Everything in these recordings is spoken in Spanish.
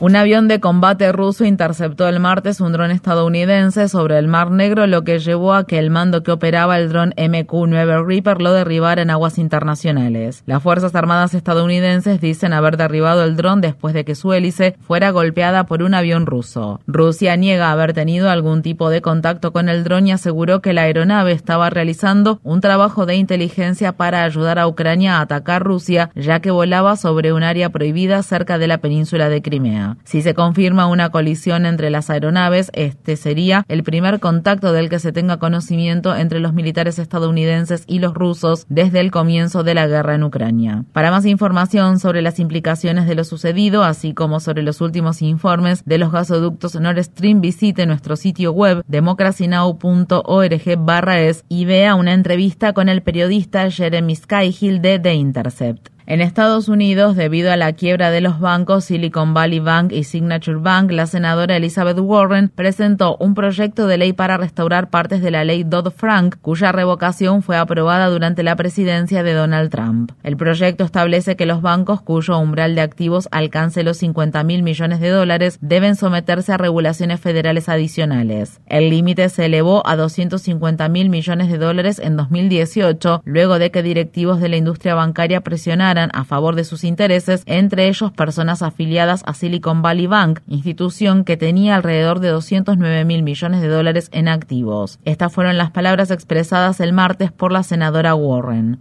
Un avión de combate ruso interceptó el martes un dron estadounidense sobre el Mar Negro, lo que llevó a que el mando que operaba el dron MQ-9 Reaper lo derribara en aguas internacionales. Las Fuerzas Armadas estadounidenses dicen haber derribado el dron después de que su hélice fuera golpeada por un avión ruso. Rusia niega haber tenido algún tipo de contacto con el dron y aseguró que la aeronave estaba realizando un trabajo de inteligencia para ayudar a Ucrania a atacar Rusia, ya que volaba sobre un área prohibida cerca de la península de Crimea. Si se confirma una colisión entre las aeronaves, este sería el primer contacto del que se tenga conocimiento entre los militares estadounidenses y los rusos desde el comienzo de la guerra en Ucrania. Para más información sobre las implicaciones de lo sucedido, así como sobre los últimos informes de los gasoductos Nord Stream, visite nuestro sitio web democracynow.org/es y vea una entrevista con el periodista Jeremy Skyhill de The Intercept. En Estados Unidos, debido a la quiebra de los bancos Silicon Valley Bank y Signature Bank, la senadora Elizabeth Warren presentó un proyecto de ley para restaurar partes de la ley Dodd-Frank, cuya revocación fue aprobada durante la presidencia de Donald Trump. El proyecto establece que los bancos cuyo umbral de activos alcance los 50 mil millones de dólares deben someterse a regulaciones federales adicionales. El límite se elevó a 250 mil millones de dólares en 2018, luego de que directivos de la industria bancaria presionaran a favor de sus intereses, entre ellos personas afiliadas a Silicon Valley Bank, institución que tenía alrededor de 209 mil millones de dólares en activos. Estas fueron las palabras expresadas el martes por la senadora Warren.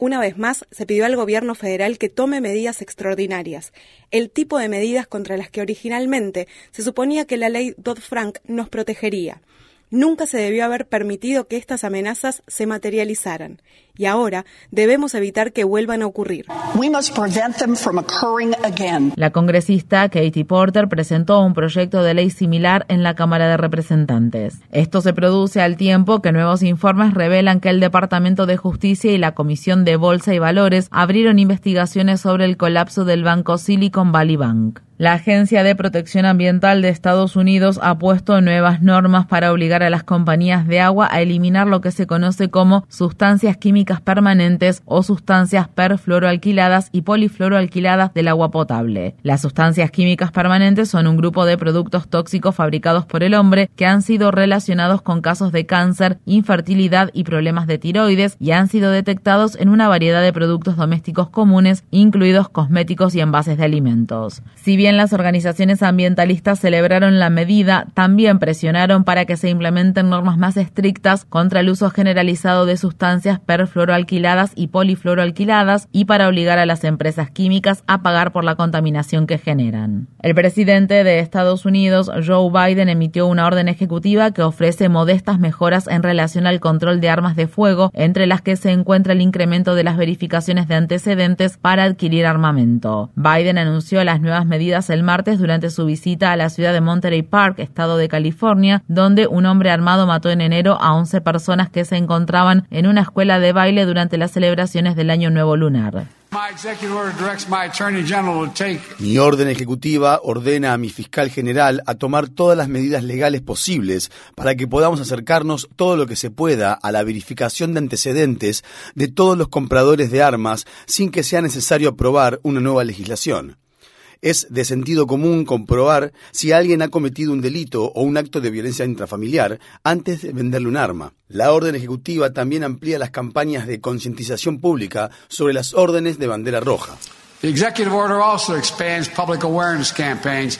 Una vez más, se pidió al gobierno federal que tome medidas extraordinarias, el tipo de medidas contra las que originalmente se suponía que la ley Dodd-Frank nos protegería. Nunca se debió haber permitido que estas amenazas se materializaran y ahora debemos evitar que vuelvan a ocurrir. La congresista Katie Porter presentó un proyecto de ley similar en la Cámara de Representantes. Esto se produce al tiempo que nuevos informes revelan que el Departamento de Justicia y la Comisión de Bolsa y Valores abrieron investigaciones sobre el colapso del banco Silicon Valley Bank. La Agencia de Protección Ambiental de Estados Unidos ha puesto nuevas normas para obligar a las compañías de agua a eliminar lo que se conoce como sustancias químicas permanentes o sustancias perfluoroalquiladas y polifluoroalquiladas del agua potable. Las sustancias químicas permanentes son un grupo de productos tóxicos fabricados por el hombre que han sido relacionados con casos de cáncer, infertilidad y problemas de tiroides y han sido detectados en una variedad de productos domésticos comunes, incluidos cosméticos y envases de alimentos. Si bien las organizaciones ambientalistas celebraron la medida, también presionaron para que se implementen normas más estrictas contra el uso generalizado de sustancias perfluoroalquiladas fluoroalquiladas y polifluoroalquiladas y para obligar a las empresas químicas a pagar por la contaminación que generan. El presidente de Estados Unidos, Joe Biden, emitió una orden ejecutiva que ofrece modestas mejoras en relación al control de armas de fuego, entre las que se encuentra el incremento de las verificaciones de antecedentes para adquirir armamento. Biden anunció las nuevas medidas el martes durante su visita a la ciudad de Monterey Park, estado de California, donde un hombre armado mató en enero a 11 personas que se encontraban en una escuela de baile durante las celebraciones del Año Nuevo Lunar. Mi orden ejecutiva ordena a mi fiscal general a tomar todas las medidas legales posibles para que podamos acercarnos todo lo que se pueda a la verificación de antecedentes de todos los compradores de armas sin que sea necesario aprobar una nueva legislación. Es de sentido común comprobar si alguien ha cometido un delito o un acto de violencia intrafamiliar antes de venderle un arma. La orden ejecutiva también amplía las campañas de concientización pública sobre las órdenes de bandera roja. The executive order also expands public awareness campaigns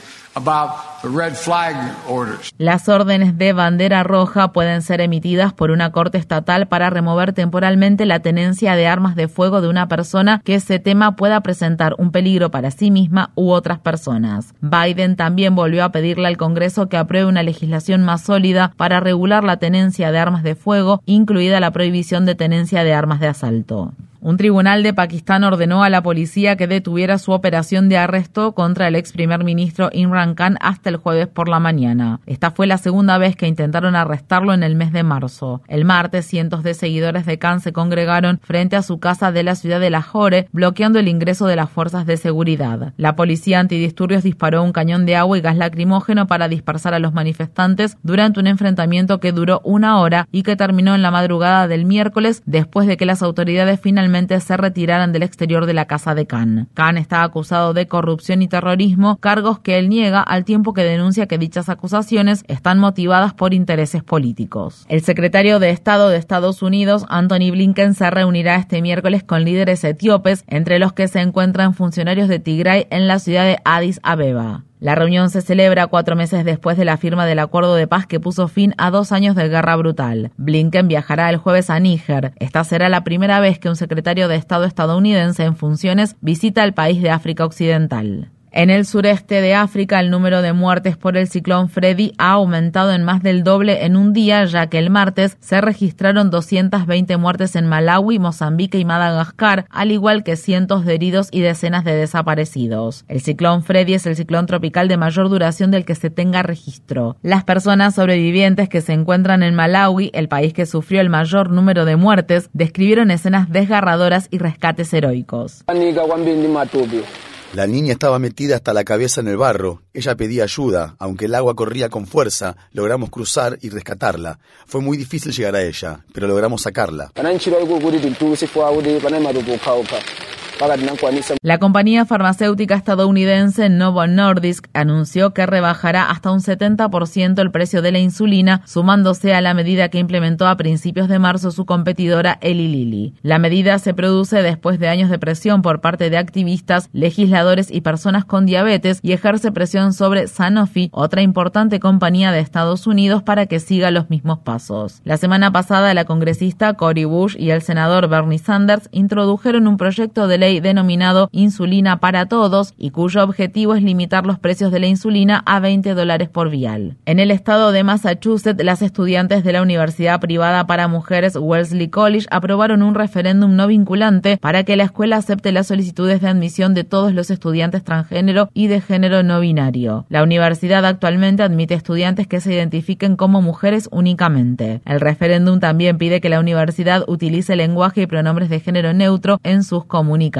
las órdenes de bandera roja pueden ser emitidas por una corte estatal para remover temporalmente la tenencia de armas de fuego de una persona que se tema pueda presentar un peligro para sí misma u otras personas. Biden también volvió a pedirle al Congreso que apruebe una legislación más sólida para regular la tenencia de armas de fuego, incluida la prohibición de tenencia de armas de asalto. Un tribunal de Pakistán ordenó a la policía que detuviera su operación de arresto contra el ex primer ministro Imran Khan hasta el jueves por la mañana. Esta fue la segunda vez que intentaron arrestarlo en el mes de marzo. El martes, cientos de seguidores de Khan se congregaron frente a su casa de la ciudad de Lahore, bloqueando el ingreso de las fuerzas de seguridad. La policía antidisturbios disparó un cañón de agua y gas lacrimógeno para dispersar a los manifestantes durante un enfrentamiento que duró una hora y que terminó en la madrugada del miércoles después de que las autoridades finalmente se retiraran del exterior de la casa de Khan. Khan está acusado de corrupción y terrorismo, cargos que él niega al tiempo que denuncia que dichas acusaciones están motivadas por intereses políticos. El secretario de Estado de Estados Unidos, Anthony Blinken, se reunirá este miércoles con líderes etíopes, entre los que se encuentran funcionarios de Tigray en la ciudad de Addis Abeba. La reunión se celebra cuatro meses después de la firma del acuerdo de paz que puso fin a dos años de guerra brutal. Blinken viajará el jueves a Níger. Esta será la primera vez que un secretario de Estado estadounidense en funciones visita el país de África Occidental. En el sureste de África, el número de muertes por el ciclón Freddy ha aumentado en más del doble en un día, ya que el martes se registraron 220 muertes en Malawi, Mozambique y Madagascar, al igual que cientos de heridos y decenas de desaparecidos. El ciclón Freddy es el ciclón tropical de mayor duración del que se tenga registro. Las personas sobrevivientes que se encuentran en Malawi, el país que sufrió el mayor número de muertes, describieron escenas desgarradoras y rescates heroicos. La niña estaba metida hasta la cabeza en el barro. Ella pedía ayuda. Aunque el agua corría con fuerza, logramos cruzar y rescatarla. Fue muy difícil llegar a ella, pero logramos sacarla. La compañía farmacéutica estadounidense Novo Nordisk anunció que rebajará hasta un 70% el precio de la insulina, sumándose a la medida que implementó a principios de marzo su competidora Eli Lilly. La medida se produce después de años de presión por parte de activistas, legisladores y personas con diabetes y ejerce presión sobre Sanofi, otra importante compañía de Estados Unidos, para que siga los mismos pasos. La semana pasada, la congresista Cory Bush y el senador Bernie Sanders introdujeron un proyecto de ley denominado Insulina para Todos y cuyo objetivo es limitar los precios de la insulina a 20 dólares por vial. En el estado de Massachusetts, las estudiantes de la Universidad Privada para Mujeres Wellesley College aprobaron un referéndum no vinculante para que la escuela acepte las solicitudes de admisión de todos los estudiantes transgénero y de género no binario. La universidad actualmente admite estudiantes que se identifiquen como mujeres únicamente. El referéndum también pide que la universidad utilice lenguaje y pronombres de género neutro en sus comunicaciones.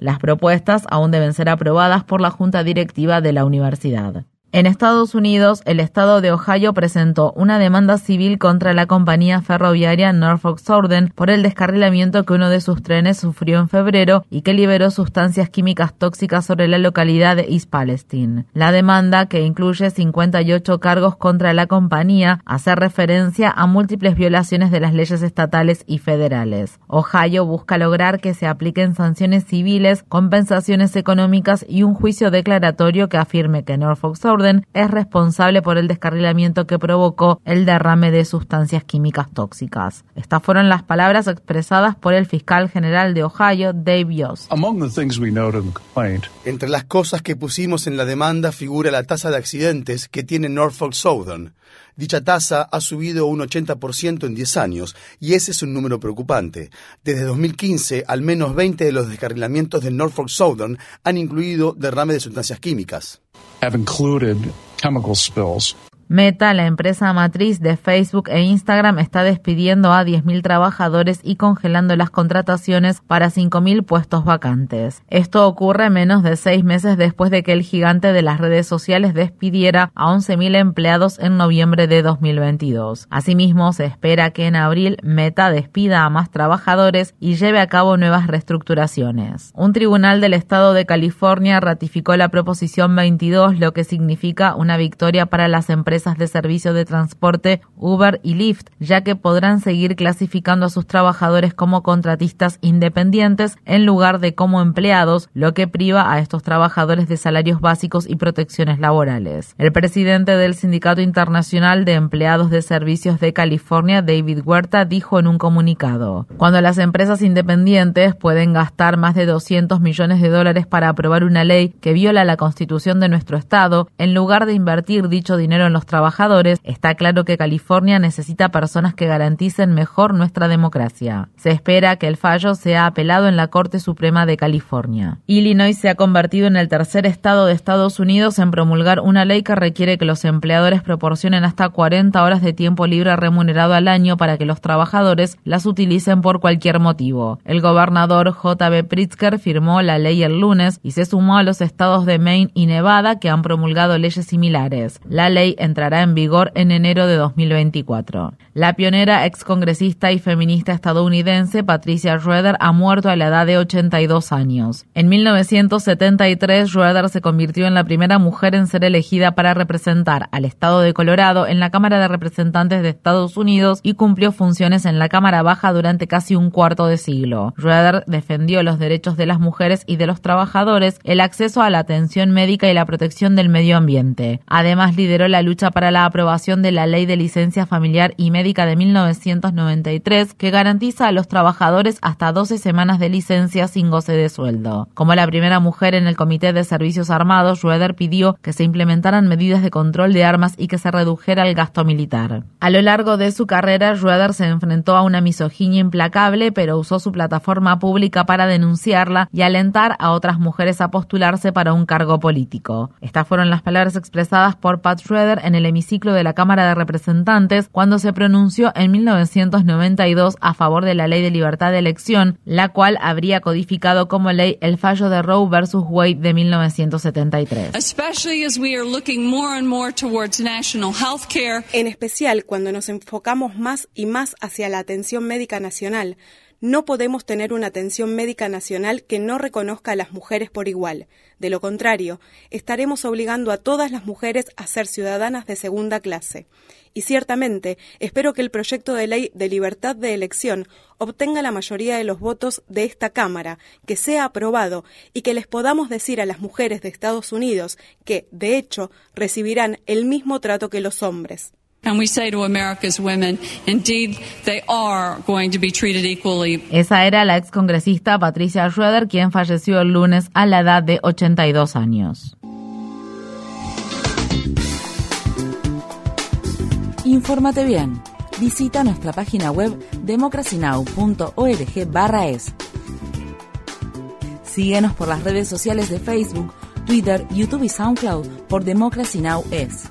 Las propuestas aún deben ser aprobadas por la Junta Directiva de la universidad. En Estados Unidos, el estado de Ohio presentó una demanda civil contra la compañía ferroviaria Norfolk Southern por el descarrilamiento que uno de sus trenes sufrió en febrero y que liberó sustancias químicas tóxicas sobre la localidad de East Palestine. La demanda, que incluye 58 cargos contra la compañía, hace referencia a múltiples violaciones de las leyes estatales y federales. Ohio busca lograr que se apliquen sanciones civiles, compensaciones económicas y un juicio declaratorio que afirme que Norfolk Southern es responsable por el descarrilamiento que provocó el derrame de sustancias químicas tóxicas. Estas fueron las palabras expresadas por el fiscal general de Ohio, Dave Yost. Entre las cosas que pusimos en la demanda figura la tasa de accidentes que tiene Norfolk Southern. Dicha tasa ha subido un 80% en 10 años y ese es un número preocupante. Desde 2015, al menos 20 de los descarrilamientos de Norfolk Southern han incluido derrame de sustancias químicas. have included chemical spills. Meta, la empresa matriz de Facebook e Instagram, está despidiendo a 10.000 trabajadores y congelando las contrataciones para 5.000 puestos vacantes. Esto ocurre menos de seis meses después de que el gigante de las redes sociales despidiera a 11.000 empleados en noviembre de 2022. Asimismo, se espera que en abril Meta despida a más trabajadores y lleve a cabo nuevas reestructuraciones. Un tribunal del estado de California ratificó la proposición 22, lo que significa una victoria para las empresas empresas de servicio de transporte Uber y Lyft, ya que podrán seguir clasificando a sus trabajadores como contratistas independientes en lugar de como empleados, lo que priva a estos trabajadores de salarios básicos y protecciones laborales. El presidente del Sindicato Internacional de Empleados de Servicios de California, David Huerta, dijo en un comunicado, cuando las empresas independientes pueden gastar más de 200 millones de dólares para aprobar una ley que viola la constitución de nuestro estado, en lugar de invertir dicho dinero en los trabajadores, está claro que California necesita personas que garanticen mejor nuestra democracia. Se espera que el fallo sea apelado en la Corte Suprema de California. Illinois se ha convertido en el tercer estado de Estados Unidos en promulgar una ley que requiere que los empleadores proporcionen hasta 40 horas de tiempo libre remunerado al año para que los trabajadores las utilicen por cualquier motivo. El gobernador J.B. Pritzker firmó la ley el lunes y se sumó a los estados de Maine y Nevada que han promulgado leyes similares. La ley entrará en vigor en enero de 2024. La pionera excongresista y feminista estadounidense Patricia Schroeder ha muerto a la edad de 82 años. En 1973, Schroeder se convirtió en la primera mujer en ser elegida para representar al estado de Colorado en la Cámara de Representantes de Estados Unidos y cumplió funciones en la Cámara Baja durante casi un cuarto de siglo. Schroeder defendió los derechos de las mujeres y de los trabajadores, el acceso a la atención médica y la protección del medio ambiente. Además, lideró la lucha para la aprobación de la Ley de Licencia Familiar y Médica de 1993, que garantiza a los trabajadores hasta 12 semanas de licencia sin goce de sueldo. Como la primera mujer en el Comité de Servicios Armados, Schroeder pidió que se implementaran medidas de control de armas y que se redujera el gasto militar. A lo largo de su carrera, Schroeder se enfrentó a una misoginia implacable, pero usó su plataforma pública para denunciarla y alentar a otras mujeres a postularse para un cargo político. Estas fueron las palabras expresadas por Pat Schroeder en el hemiciclo de la Cámara de Representantes cuando se pronunció en 1992 a favor de la Ley de Libertad de Elección, la cual habría codificado como ley el fallo de Roe versus Wade de 1973. En especial cuando nos enfocamos más y más hacia la atención médica nacional, no podemos tener una atención médica nacional que no reconozca a las mujeres por igual. De lo contrario, estaremos obligando a todas las mujeres a ser ciudadanas de segunda clase. Y ciertamente, espero que el proyecto de ley de libertad de elección obtenga la mayoría de los votos de esta Cámara, que sea aprobado y que les podamos decir a las mujeres de Estados Unidos que, de hecho, recibirán el mismo trato que los hombres. Esa era la excongresista Patricia Schroeder, quien falleció el lunes a la edad de 82 años. Infórmate bien. Visita nuestra página web democracynow.org/es. Síguenos por las redes sociales de Facebook, Twitter, YouTube y SoundCloud por Democracy Now! es.